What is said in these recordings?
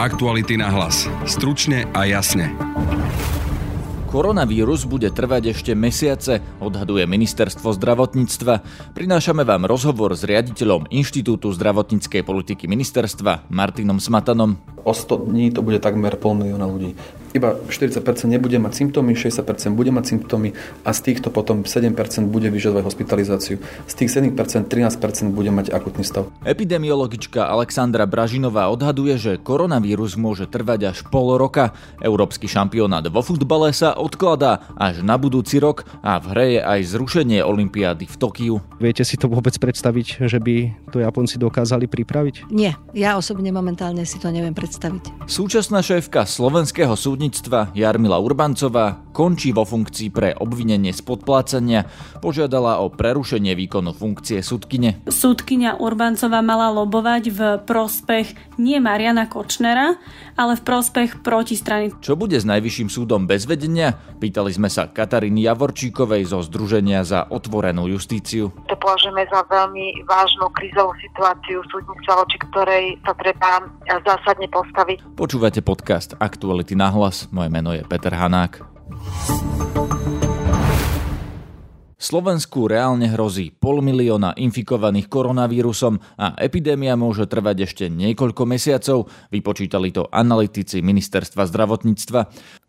Aktuality na hlas. Stručne a jasne. Koronavírus bude trvať ešte mesiace, odhaduje ministerstvo zdravotníctva. Prinášame vám rozhovor s riaditeľom Inštitútu zdravotníckej politiky ministerstva Martinom Smatanom. O 100 dní to bude takmer pol milióna ľudí iba 40% nebude mať symptómy, 60% bude mať symptómy a z týchto potom 7% bude vyžadovať hospitalizáciu. Z tých 7% 13% bude mať akutný stav. Epidemiologička Alexandra Bražinová odhaduje, že koronavírus môže trvať až pol roka. Európsky šampionát vo futbale sa odkladá až na budúci rok a v hre je aj zrušenie Olympiády v Tokiu. Viete si to vôbec predstaviť, že by to Japonci dokázali pripraviť? Nie, ja osobne momentálne si to neviem predstaviť. Súčasná šéfka slovenského súdu súdnictva Jarmila Urbancová končí vo funkcii pre obvinenie z podplácania. Požiadala o prerušenie výkonu funkcie súdkyne. Súdkyňa Urbancová mala lobovať v prospech nie Mariana Kočnera, ale v prospech protistrany. Čo bude s najvyšším súdom bez vedenia? Pýtali sme sa Kataríny Javorčíkovej zo Združenia za otvorenú justíciu. To považujeme za veľmi vážnu krízovú situáciu súdnictva, voči ktorej sa treba zásadne postaviť. Počúvate podcast Aktuality na hlas hlas. Moje meno je Peter Hanák. Slovensku reálne hrozí pol milióna infikovaných koronavírusom a epidémia môže trvať ešte niekoľko mesiacov, vypočítali to analytici ministerstva zdravotníctva.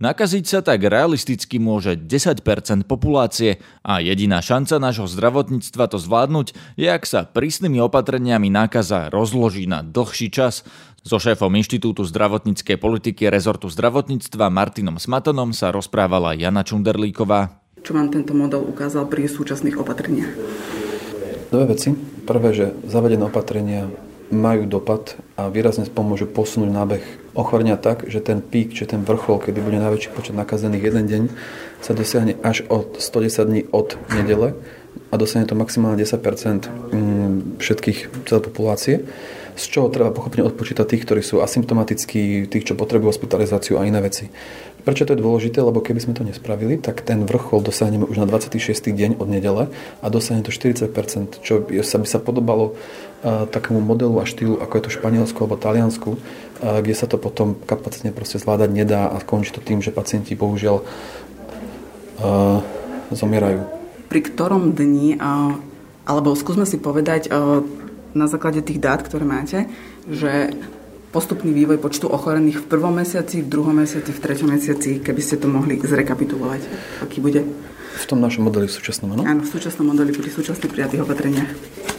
Nakaziť sa tak realisticky môže 10% populácie a jediná šanca nášho zdravotníctva to zvládnuť je, ak sa prísnymi opatreniami nákaza rozloží na dlhší čas. So šéfom Inštitútu zdravotníckej politiky rezortu zdravotníctva Martinom Smatonom sa rozprávala Jana Čunderlíková. Čo vám tento model ukázal pri súčasných opatreniach? Dve veci. Prvé, že zavedené opatrenia majú dopad a výrazne pomôžu posunúť nábeh ochorenia tak, že ten pík, či ten vrchol, kedy bude najväčší počet nakazených jeden deň, sa dosiahne až od 110 dní od nedele a dosiahne to maximálne 10 mm, všetkých celej populácie z čoho treba pochopne odpočítať tých, ktorí sú asymptomatickí, tých, čo potrebujú hospitalizáciu a iné veci. Prečo to je dôležité? Lebo keby sme to nespravili, tak ten vrchol dosiahneme už na 26. deň od nedele a dosiahne to 40%, čo by sa podobalo uh, takému modelu a štýlu, ako je to Španielsku alebo Taliansku, uh, kde sa to potom kapacitne proste zvládať nedá a končí to tým, že pacienti bohužiaľ uh, zomierajú. Pri ktorom dni, alebo skúsme si povedať, na základe tých dát, ktoré máte, že postupný vývoj počtu ochorených v prvom mesiaci, v druhom mesiaci, v treťom mesiaci, keby ste to mohli zrekapitulovať, aký bude? V tom našom modeli v súčasnom, áno? Áno, v súčasnom modeli pri súčasných prijatých opatreniach.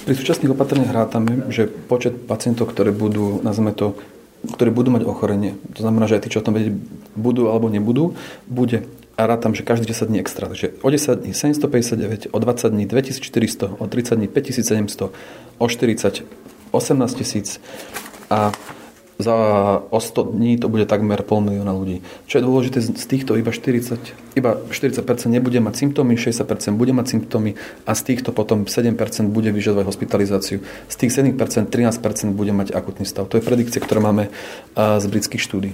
Pri súčasných opatreniach rátame, že počet pacientov, ktoré budú, nazveme to, ktorí budú mať ochorenie, to znamená, že aj tí, čo o tom vedieť budú alebo nebudú, bude a rátam, že každý 10 dní extra. Takže o 10 dní 759, o 20 dní 2400, o 30 dní 5700, o 40 18 tisíc a za o 100 dní to bude takmer pol milióna ľudí. Čo je dôležité, z týchto iba 40, iba 40% nebude mať symptómy, 60% bude mať symptómy a z týchto potom 7% bude vyžadovať hospitalizáciu. Z tých 7% 13% bude mať akutný stav. To je predikcia, ktorú máme z britských štúdí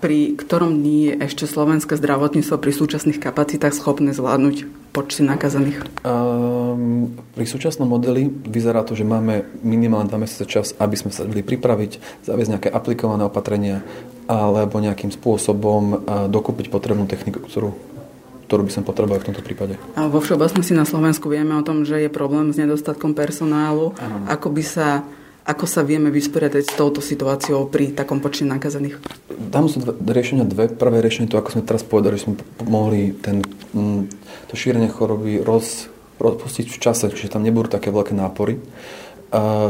pri ktorom dní je ešte slovenské zdravotníctvo pri súčasných kapacitách schopné zvládnuť počty nakazených? Um, pri súčasnom modeli vyzerá to, že máme minimálne 2 mesiace čas, aby sme sa vedeli pripraviť, zaviesť nejaké aplikované opatrenia alebo nejakým spôsobom dokúpiť potrebnú techniku, ktorú ktorú by som potreboval v tomto prípade. A vo všeobecnosti na Slovensku vieme o tom, že je problém s nedostatkom personálu. Ano. Ako by sa ako sa vieme vysporiadať s touto situáciou pri takom počte nakazených? Tam sú dve, riešenia dve. Prvé riešenie to, ako sme teraz povedali, že sme mohli ten, mm, to šírenie choroby roz, rozpustiť v čase, čiže tam nebudú také veľké nápory.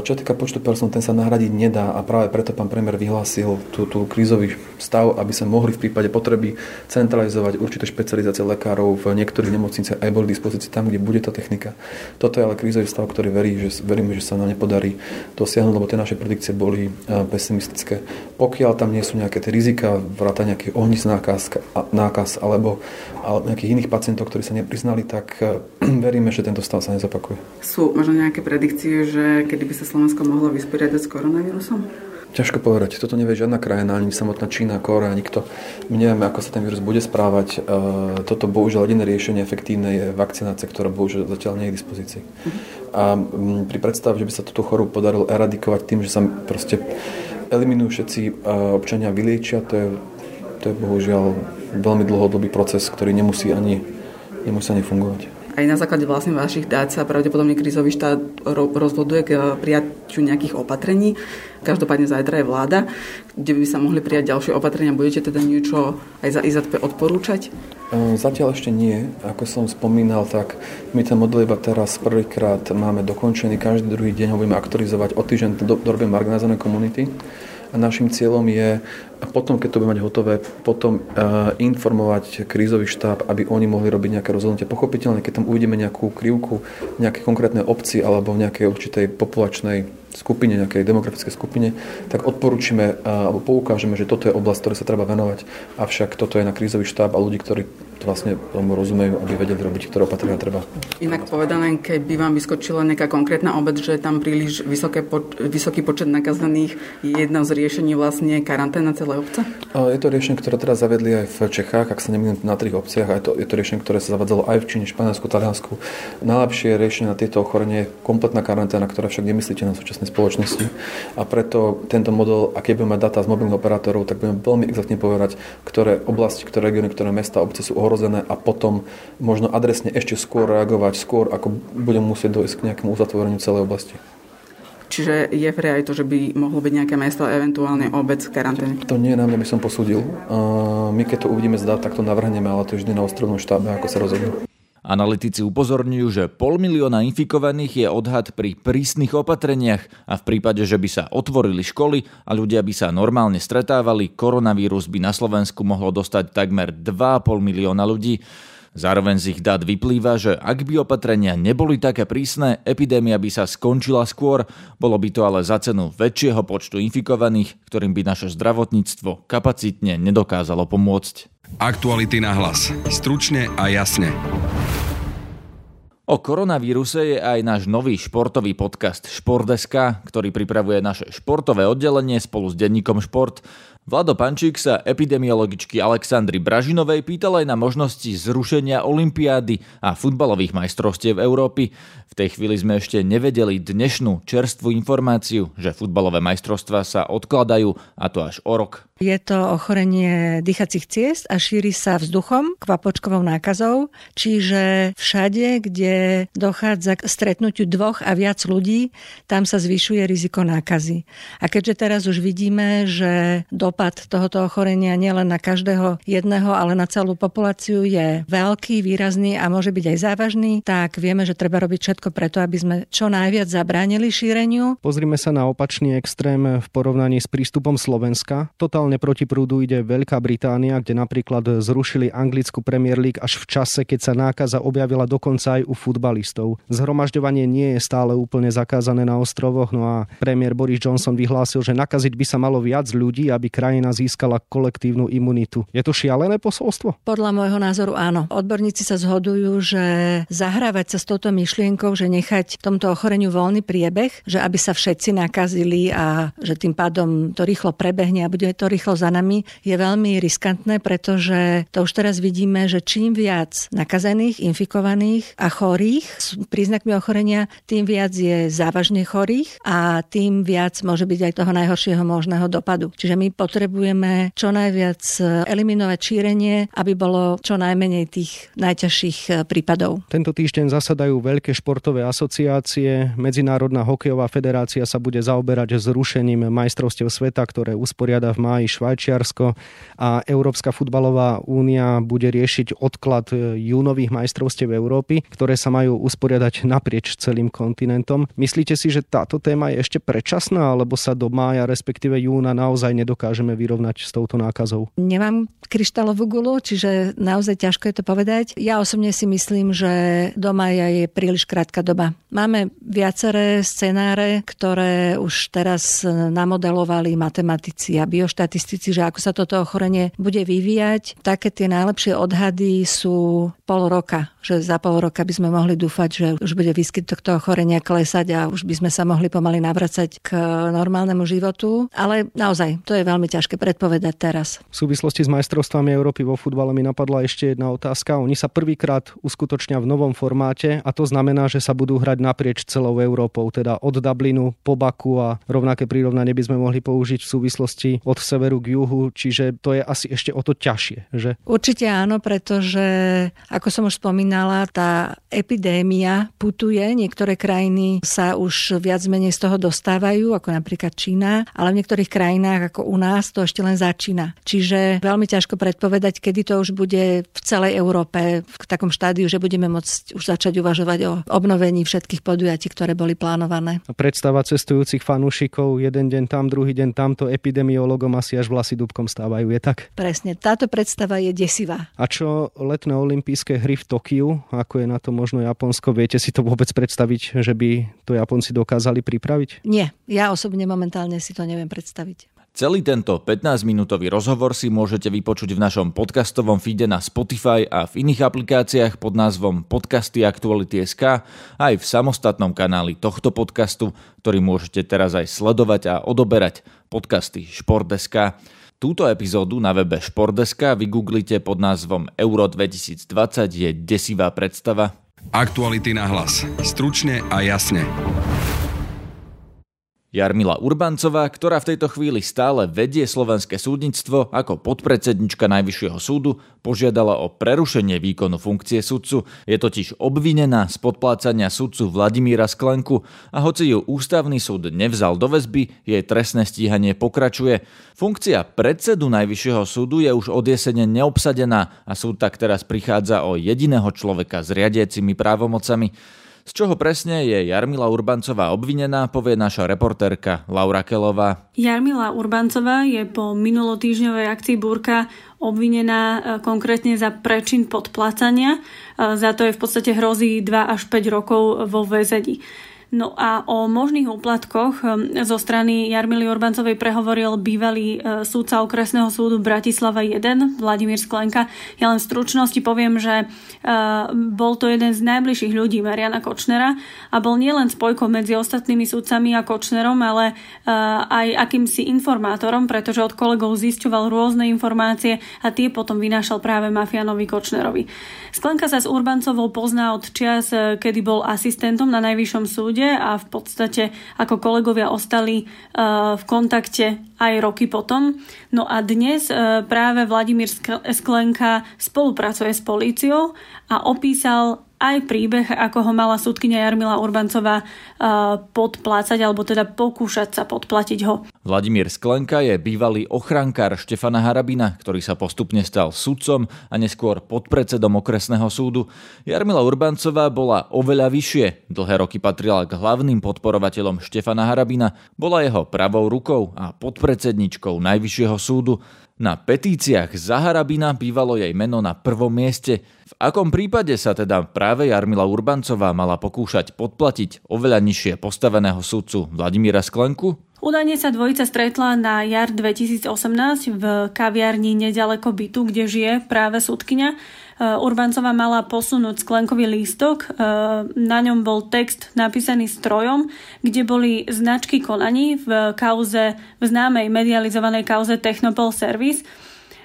Čo týka počtu personál, ten sa nahradiť nedá a práve preto pán premiér vyhlásil tú, tú krízový stav, aby sa mohli v prípade potreby centralizovať určité špecializácie lekárov v niektorých nemocniciach aj boli k dispozícii tam, kde bude tá technika. Toto je ale krízový stav, ktorý verí, že, veríme, že sa nám nepodarí dosiahnuť, lebo tie naše predikcie boli e, pesimistické. Pokiaľ tam nie sú nejaké tie rizika, vráta nejaký ohnis nákaz, nákaz alebo, alebo nejakých iných pacientov, ktorí sa nepriznali, tak e, veríme, že tento stav sa nezopakuje. Sú možno nejaké predikcie, že kedy by sa Slovensko mohlo vysporiadať s koronavírusom? Ťažko povedať. Toto nevie žiadna krajina, ani samotná Čína, Kórea, nikto. My nevieme, ako sa ten vírus bude správať. E, toto bohužiaľ jediné riešenie efektívne je vakcinácia, ktorá bohužiaľ zatiaľ nie je k dispozícii. A pri predstave, že by sa túto chorobu podarilo eradikovať tým, že sa proste eliminujú všetci občania vyliečia, to je, to je bohužiaľ veľmi dlhodobý proces, ktorý nemusí ani, nemusí ani fungovať aj na základe vlastne vašich dát sa pravdepodobne krízový štát rozhoduje k prijaťu nejakých opatrení. Každopádne zajtra je vláda, kde by sa mohli prijať ďalšie opatrenia. Budete teda niečo aj za IZP odporúčať? E, zatiaľ ešte nie. Ako som spomínal, tak my ten model iba teraz prvýkrát máme dokončený. Každý druhý deň ho budeme aktualizovať. O týždeň dorobíme marginalizované komunity. A našim cieľom je potom, keď to bude mať hotové, potom uh, informovať krízový štáb, aby oni mohli robiť nejaké rozhodnutie. Pochopiteľne, keď tam uvidíme nejakú krivku v nejakej konkrétnej obci alebo v nejakej určitej populačnej skupine, nejakej demografickej skupine, tak odporúčime uh, alebo poukážeme, že toto je oblasť, ktoré sa treba venovať. Avšak toto je na krízový štáb a ľudí, ktorí to vlastne tomu rozumejú, aby vedeli robiť, ktoré opatrenia treba. Inak povedané, keby vám vyskočila nejaká konkrétna obec, že je tam príliš vysoké, vysoký počet nakazených, je jedno z riešení vlastne karanténa celé obce? Je to riešenie, ktoré teraz zavedli aj v Čechách, ak sa nemýlim na trých obciach, a je to, je to riešenie, ktoré sa zavádzalo aj v Číne, Španielsku, Taliansku. Najlepšie riešenie na tieto ochorenie je kompletná karanténa, ktorá však nemyslíte na súčasnej spoločnosti. A preto tento model, ak budeme mať data z mobilných operátorov, tak budeme veľmi exaktne povedať, ktoré oblasti, ktoré regióny, ktoré mesta, obce sú ohrozené a potom možno adresne ešte skôr reagovať, skôr ako budeme musieť dojsť k nejakému uzatvoreniu celej oblasti. Čiže je pre aj to, že by mohlo byť nejaké mesto, eventuálne obec v karanténe? To nie je na mňa, by som posúdil. My keď to uvidíme zdať, tak to navrhneme, ale to je vždy na ostrovnom štábe, ako sa rozhodne. Analytici upozorňujú, že pol milióna infikovaných je odhad pri prísnych opatreniach a v prípade, že by sa otvorili školy a ľudia by sa normálne stretávali, koronavírus by na Slovensku mohlo dostať takmer 2,5 milióna ľudí. Zároveň z ich dát vyplýva, že ak by opatrenia neboli také prísne, epidémia by sa skončila skôr, bolo by to ale za cenu väčšieho počtu infikovaných, ktorým by naše zdravotníctvo kapacitne nedokázalo pomôcť. Aktuality na hlas. Stručne a jasne. O koronavíruse je aj náš nový športový podcast Športeska, ktorý pripravuje naše športové oddelenie spolu s denníkom Šport. Vlado Pančík sa epidemiologičky Aleksandry Bražinovej pýtal aj na možnosti zrušenia olympiády a futbalových majstrovstiev Európy. V tej chvíli sme ešte nevedeli dnešnú čerstvú informáciu, že futbalové majstrovstvá sa odkladajú a to až o rok. Je to ochorenie dýchacích ciest a šíri sa vzduchom, kvapočkovou nákazou, čiže všade, kde dochádza k stretnutiu dvoch a viac ľudí, tam sa zvyšuje riziko nákazy. A keďže teraz už vidíme, že dopad tohoto ochorenia nielen na každého jedného, ale na celú populáciu je veľký, výrazný a môže byť aj závažný, tak vieme, že treba robiť všetko preto, aby sme čo najviac zabránili šíreniu. Pozrime sa na opačný extrém v porovnaní s prístupom Slovenska. Totálne proti prúdu ide Veľká Británia, kde napríklad zrušili anglickú Premier League až v čase, keď sa nákaza objavila dokonca aj u futbalistov. Zhromažďovanie nie je stále úplne zakázané na ostrovoch, no a premiér Boris Johnson vyhlásil, že nakaziť by sa malo viac ľudí, aby krajina získala kolektívnu imunitu. Je to šialené posolstvo? Podľa môjho názoru áno. Odborníci sa zhodujú, že zahrávať sa s touto myšlienkou, že nechať tomto ochoreniu voľný priebeh, že aby sa všetci nakazili a že tým pádom to rýchlo prebehne a bude to rýchlo za nami, je veľmi riskantné, pretože to už teraz vidíme, že čím viac nakazených, infikovaných a chorých s príznakmi ochorenia, tým viac je závažne chorých a tým viac môže byť aj toho najhoršieho možného dopadu. Čiže my potrebujeme čo najviac eliminovať šírenie, aby bolo čo najmenej tých najťažších e, prípadov. Tento týždeň zasadajú veľké športové asociácie. Medzinárodná hokejová federácia sa bude zaoberať zrušením majstrovstiev sveta, ktoré usporiada v máji Švajčiarsko a Európska futbalová únia bude riešiť odklad júnových majstrovstiev Európy, ktoré sa majú usporiadať naprieč celým kontinentom. Myslíte si, že táto téma je ešte predčasná, alebo sa do mája, respektíve júna naozaj nedokážeme vyrovnať s touto nákazou? Nemám kryštálovú gulu, čiže naozaj ťažko je to povedať. Ja osobne si myslím, že do maja je príliš krátka doba. Máme viaceré scenáre, ktoré už teraz namodelovali matematici a bioštatistici štatistici, že ako sa toto ochorenie bude vyvíjať. Také tie najlepšie odhady sú pol roka, že za pol roka by sme mohli dúfať, že už bude výskyt tohto ochorenia klesať a už by sme sa mohli pomaly navracať k normálnemu životu. Ale naozaj, to je veľmi ťažké predpovedať teraz. V súvislosti s majstrovstvami Európy vo futbale mi napadla ešte jedna otázka. Oni sa prvýkrát uskutočnia v novom formáte a to znamená, že sa budú hrať naprieč celou Európou, teda od Dublinu po Baku a rovnaké prírovnanie by sme mohli použiť v súvislosti od severu k juhu, čiže to je asi ešte o to ťažšie, že? Určite áno, pretože ako som už spomínala, tá epidémia putuje, niektoré krajiny sa už viac menej z toho dostávajú, ako napríklad Čína, ale v niektorých krajinách ako u nás to ešte len začína. Čiže veľmi ťažko predpovedať, kedy to už bude v celej Európe v takom štádiu, že budeme môcť už začať uvažovať o obnovení všetkých podujatí, ktoré boli plánované. Predstava cestujúcich fanúšikov, jeden deň tam, druhý deň tamto, epidemiologom asi až vlasy dubkom stávajú, je tak? Presne, táto predstava je desivá. A čo letné olympijské hry v Tokiu, ako je na to možno Japonsko, viete si to vôbec predstaviť, že by to Japonci dokázali pripraviť? Nie, ja osobne momentálne si to neviem predstaviť. Celý tento 15-minútový rozhovor si môžete vypočuť v našom podcastovom feede na Spotify a v iných aplikáciách pod názvom Podcasty Aktuality.sk aj v samostatnom kanáli tohto podcastu, ktorý môžete teraz aj sledovať a odoberať podcasty Šport.sk. Túto epizódu na webe Šport.sk vygooglite pod názvom Euro 2020 je desivá predstava. Aktuality na hlas. Stručne a jasne. Jarmila Urbancová, ktorá v tejto chvíli stále vedie slovenské súdnictvo ako podpredsednička Najvyššieho súdu, požiadala o prerušenie výkonu funkcie sudcu. Je totiž obvinená z podplácania sudcu Vladimíra Sklenku a hoci ju ústavný súd nevzal do väzby, jej trestné stíhanie pokračuje. Funkcia predsedu Najvyššieho súdu je už od jesene neobsadená a súd tak teraz prichádza o jediného človeka s riadiacimi právomocami. Z čoho presne je Jarmila Urbancová obvinená, povie naša reportérka Laura Kelová. Jarmila Urbancová je po minulotýžňovej akcii Búrka obvinená e, konkrétne za prečin podplácania. E, za to je v podstate hrozí 2 až 5 rokov vo väzení. No a o možných úplatkoch um, zo strany Jarmily Urbancovej prehovoril bývalý uh, súdca okresného súdu Bratislava 1, Vladimír Sklenka. Ja len v stručnosti poviem, že uh, bol to jeden z najbližších ľudí Mariana Kočnera a bol nielen spojkom medzi ostatnými súdcami a Kočnerom, ale uh, aj akýmsi informátorom, pretože od kolegov zisťoval rôzne informácie a tie potom vynášal práve mafianovi Kočnerovi. Sklenka sa s Urbancovou pozná od čias, kedy bol asistentom na Najvyššom súde súde a v podstate ako kolegovia ostali e, v kontakte aj roky potom. No a dnes e, práve Vladimír Sklenka spolupracuje s políciou a opísal aj príbeh, ako ho mala súdkynia Jarmila Urbancová podplácať, alebo teda pokúšať sa podplatiť ho. Vladimír Sklenka je bývalý ochrankár Štefana Harabina, ktorý sa postupne stal sudcom a neskôr podpredsedom okresného súdu. Jarmila Urbancová bola oveľa vyššie. Dlhé roky patrila k hlavným podporovateľom Štefana Harabina, bola jeho pravou rukou a podpredsedničkou Najvyššieho súdu. Na petíciách za Harabina bývalo jej meno na prvom mieste. V akom prípade sa teda práve Jarmila Urbancová mala pokúšať podplatiť oveľa nižšie postaveného sudcu Vladimíra Sklenku? Údajne sa dvojica stretla na jar 2018 v kaviarni nedaleko bytu, kde žije práve súdkynia Eh, Urbancová mala posunúť sklenkový lístok. Eh, na ňom bol text napísaný strojom, kde boli značky konaní v kauze, v známej medializovanej kauze Technopol Service.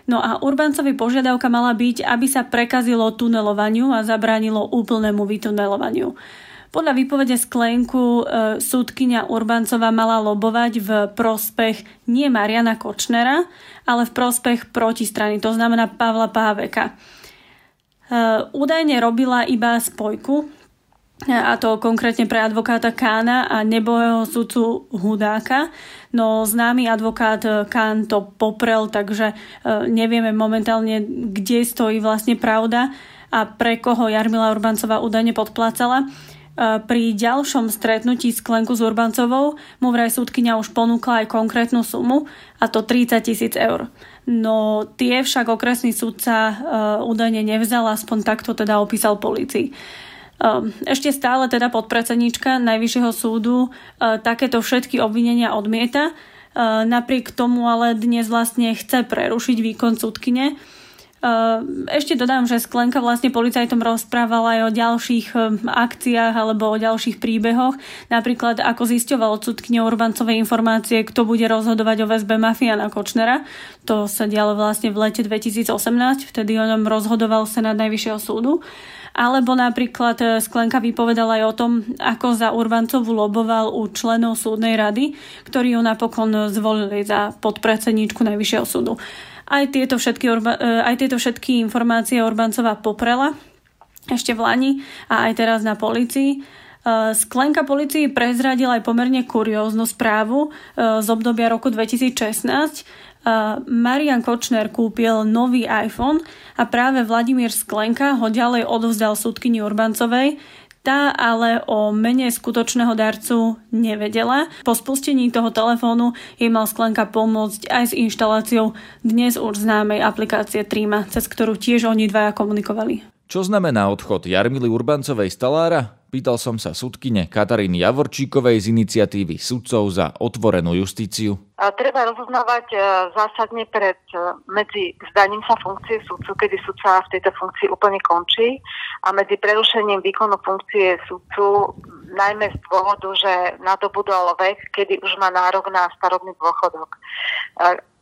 No a Urbancovi požiadavka mala byť, aby sa prekazilo tunelovaniu a zabránilo úplnému vytunelovaniu. Podľa výpovede Sklenku e, súdkynia Urbancová mala lobovať v prospech nie Mariana Kočnera, ale v prospech protistrany, to znamená Pavla Páveka. Eh, údajne robila iba spojku, a to konkrétne pre advokáta Kána a nebohého sudcu Hudáka. No známy advokát Kán to poprel, takže eh, nevieme momentálne, kde stojí vlastne pravda a pre koho Jarmila Urbancová údajne podplácala. Eh, pri ďalšom stretnutí s Klenku s Urbancovou mu vraj súdkynia už ponúkla aj konkrétnu sumu, a to 30 tisíc eur. No tie však okresný sudca uh, údajne nevzal, aspoň takto teda opísal policii. Uh, ešte stále teda podpredsednička Najvyššieho súdu uh, takéto všetky obvinenia odmieta. Napriek tomu ale dnes vlastne chce prerušiť výkon súdkyne. Ešte dodám, že Sklenka vlastne policajtom rozprávala aj o ďalších akciách alebo o ďalších príbehoch. Napríklad ako zisťoval sudkne Urbancovej informácie, kto bude rozhodovať o väzbe Mafiana Kočnera. To sa dialo vlastne v lete 2018, vtedy o ňom rozhodoval Senát Najvyššieho súdu. Alebo napríklad e, Sklenka vypovedal aj o tom, ako za Urbancovu loboval u členov súdnej rady, ktorí ju napokon zvolili za podpredsedníčku Najvyššieho súdu. Aj tieto všetky, e, aj tieto všetky informácie Urbancová poprela ešte v Lani a aj teraz na policii. E, Sklenka policii prezradil aj pomerne kurióznu správu z obdobia roku 2016, Marian Kočner kúpil nový iPhone a práve Vladimír Sklenka ho ďalej odovzdal súdkyni Urbancovej, tá ale o mene skutočného darcu nevedela. Po spustení toho telefónu jej mal Sklenka pomôcť aj s inštaláciou dnes už známej aplikácie Trima, cez ktorú tiež oni dvaja komunikovali. Čo znamená odchod Jarmily Urbancovej z Talára? Pýtal som sa sudkyne Kataríny Javorčíkovej z iniciatívy sudcov za otvorenú justíciu. Treba rozoznávať e, zásadne pred e, medzi vzdaním sa funkcie sudcu, kedy sudca v tejto funkcii úplne končí a medzi prerušením výkonu funkcie sudcu najmä z dôvodu, že nadobudol vek, kedy už má nárok na starobný dôchodok.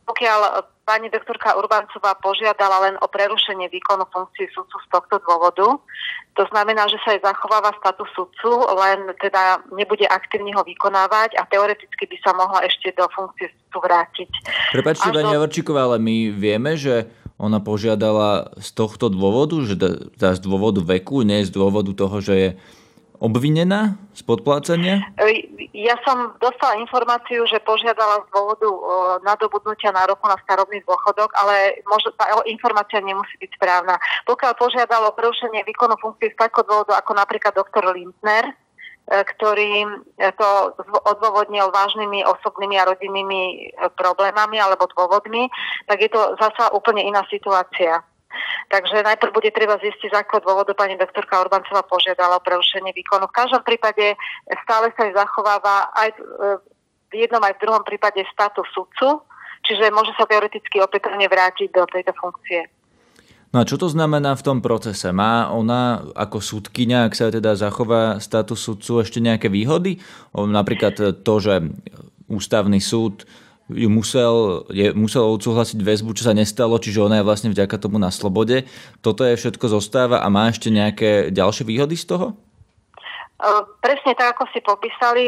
E, pokiaľ pani doktorka Urbancová požiadala len o prerušenie výkonu funkcie sudcu z tohto dôvodu, to znamená, že sa jej zachováva status sudcu, len teda nebude aktívne ho vykonávať a teoreticky by sa mohla ešte do funkcie sudcu vrátiť. Prepačte, pani do... Javorčíková, ale my vieme, že ona požiadala z tohto dôvodu, že z dôvodu veku, nie z dôvodu toho, že je obvinená z podplácania? Ja som dostala informáciu, že požiadala z dôvodu nadobudnutia nároku na starobný dôchodok, ale možno tá informácia nemusí byť správna. Pokiaľ požiadalo o prerušenie výkonu funkcie z takého dôvodu, ako napríklad doktor Lindner, e, ktorý e, to odôvodnil vážnymi osobnými a rodinnými e, problémami alebo dôvodmi, tak je to zasa úplne iná situácia. Takže najprv bude treba zistiť, z akého dôvodu pani doktorka Urbancová požiadala o prerušenie výkonu. V každom prípade stále sa jej zachováva aj v jednom aj v druhom prípade status sudcu, čiže môže sa teoreticky opätovne vrátiť do tejto funkcie. No a čo to znamená v tom procese? Má ona ako súdkyňa, ak sa teda zachová status sudcu, ešte nejaké výhody? Napríklad to, že ústavný súd ju musel, je, musel odsúhlasiť väzbu, čo sa nestalo, čiže ona je vlastne vďaka tomu na slobode. Toto je všetko zostáva a má ešte nejaké ďalšie výhody z toho? Presne tak, ako si popísali,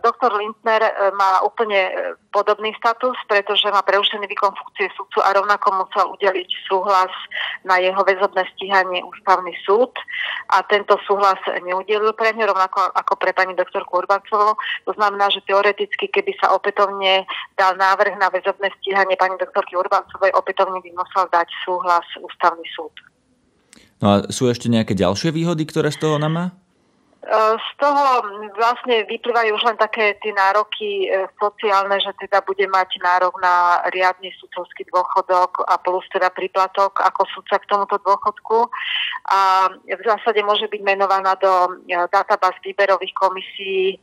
doktor Lindner e, má úplne e, podobný status, pretože má preušený výkon funkcie sudcu a rovnako musel udeliť súhlas na jeho väzobné stíhanie ústavný súd a tento súhlas neudelil pre ňu, rovnako ako pre pani doktorku Urbancovú. To znamená, že teoreticky, keby sa opätovne dal návrh na väzobné stíhanie pani doktorky Urbancovej, opätovne by musel dať súhlas ústavný súd. No a sú ešte nejaké ďalšie výhody, ktoré z toho nám má? Z toho vlastne vyplývajú už len také tie nároky e, sociálne, že teda bude mať nárok na riadny sudcovský dôchodok a plus teda príplatok ako sudca k tomuto dôchodku. A v zásade môže byť menovaná do e, databáz výberových komisí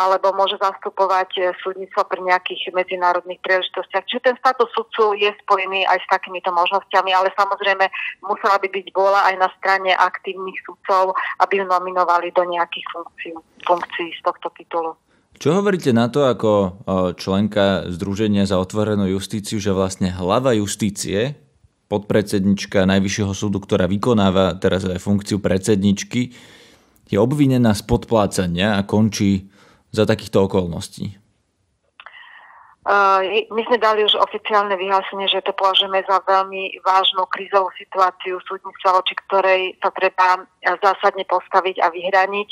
alebo môže zastupovať e, súdnictvo pri nejakých medzinárodných príležitostiach. Čiže ten status sudcu je spojený aj s takýmito možnosťami, ale samozrejme musela by byť bola aj na strane aktívnych sudcov, aby ju nominovali do nejakých nejakých funkcií, funkcií z tohto titulu. Čo hovoríte na to ako členka Združenia za otvorenú justíciu, že vlastne hlava justície, podpredsednička Najvyššieho súdu, ktorá vykonáva teraz aj funkciu predsedničky, je obvinená z podplácania a končí za takýchto okolností? My sme dali už oficiálne vyhlásenie, že to považujeme za veľmi vážnu krízovú situáciu súdnictva, voči ktorej sa treba zásadne postaviť a vyhraniť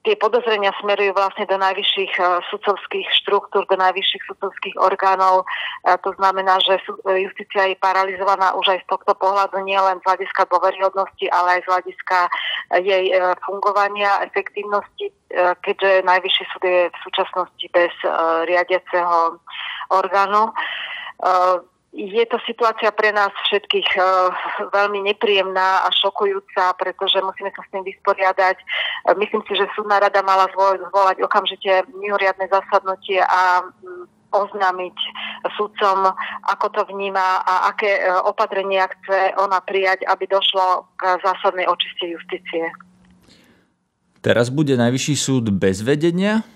tie podozrenia smerujú vlastne do najvyšších uh, sudcovských štruktúr, do najvyšších sudcovských orgánov. Uh, to znamená, že e, justícia je paralizovaná už aj z tohto pohľadu, nie len z hľadiska dôveryhodnosti, ale aj z hľadiska jej fungovania, efektívnosti, keďže najvyšší súd je v súčasnosti bez riadiaceho orgánu je to situácia pre nás všetkých uh, veľmi nepríjemná a šokujúca, pretože musíme sa s tým vysporiadať. Uh, myslím si, že súdna rada mala zvolať okamžite mimoriadne zasadnutie a um, oznámiť sudcom, ako to vníma a aké opatrenia chce ona prijať, aby došlo k zásadnej očiste justície. Teraz bude najvyšší súd bez vedenia?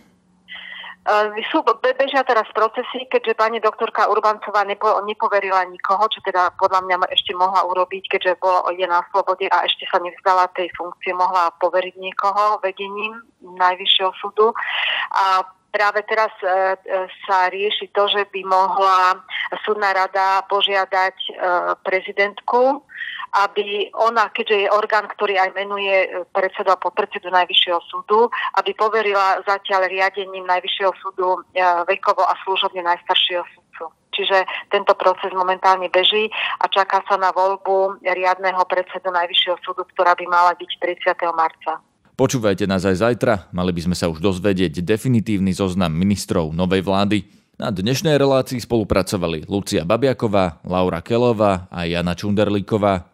Sú, bežia teraz procesy, keďže pani doktorka Urbancová nepo, nepoverila nikoho, čo teda podľa mňa ešte mohla urobiť, keďže bolo je na slobode a ešte sa nevzdala tej funkcie, mohla poveriť niekoho vedením Najvyššieho súdu. A práve teraz e, e, sa rieši to, že by mohla súdna rada požiadať e, prezidentku, aby ona, keďže je orgán, ktorý aj menuje e, predsedu a podpredsedu Najvyššieho súdu, aby poverila zatiaľ riadením Najvyššieho súdu e, vekovo a služobne najstaršieho súdcu. Čiže tento proces momentálne beží a čaká sa na voľbu riadneho predsedu Najvyššieho súdu, ktorá by mala byť 30. marca. Počúvajte nás aj zajtra, mali by sme sa už dozvedieť definitívny zoznam ministrov novej vlády. Na dnešnej relácii spolupracovali Lucia Babiaková, Laura Kelová a Jana Čunderlíková.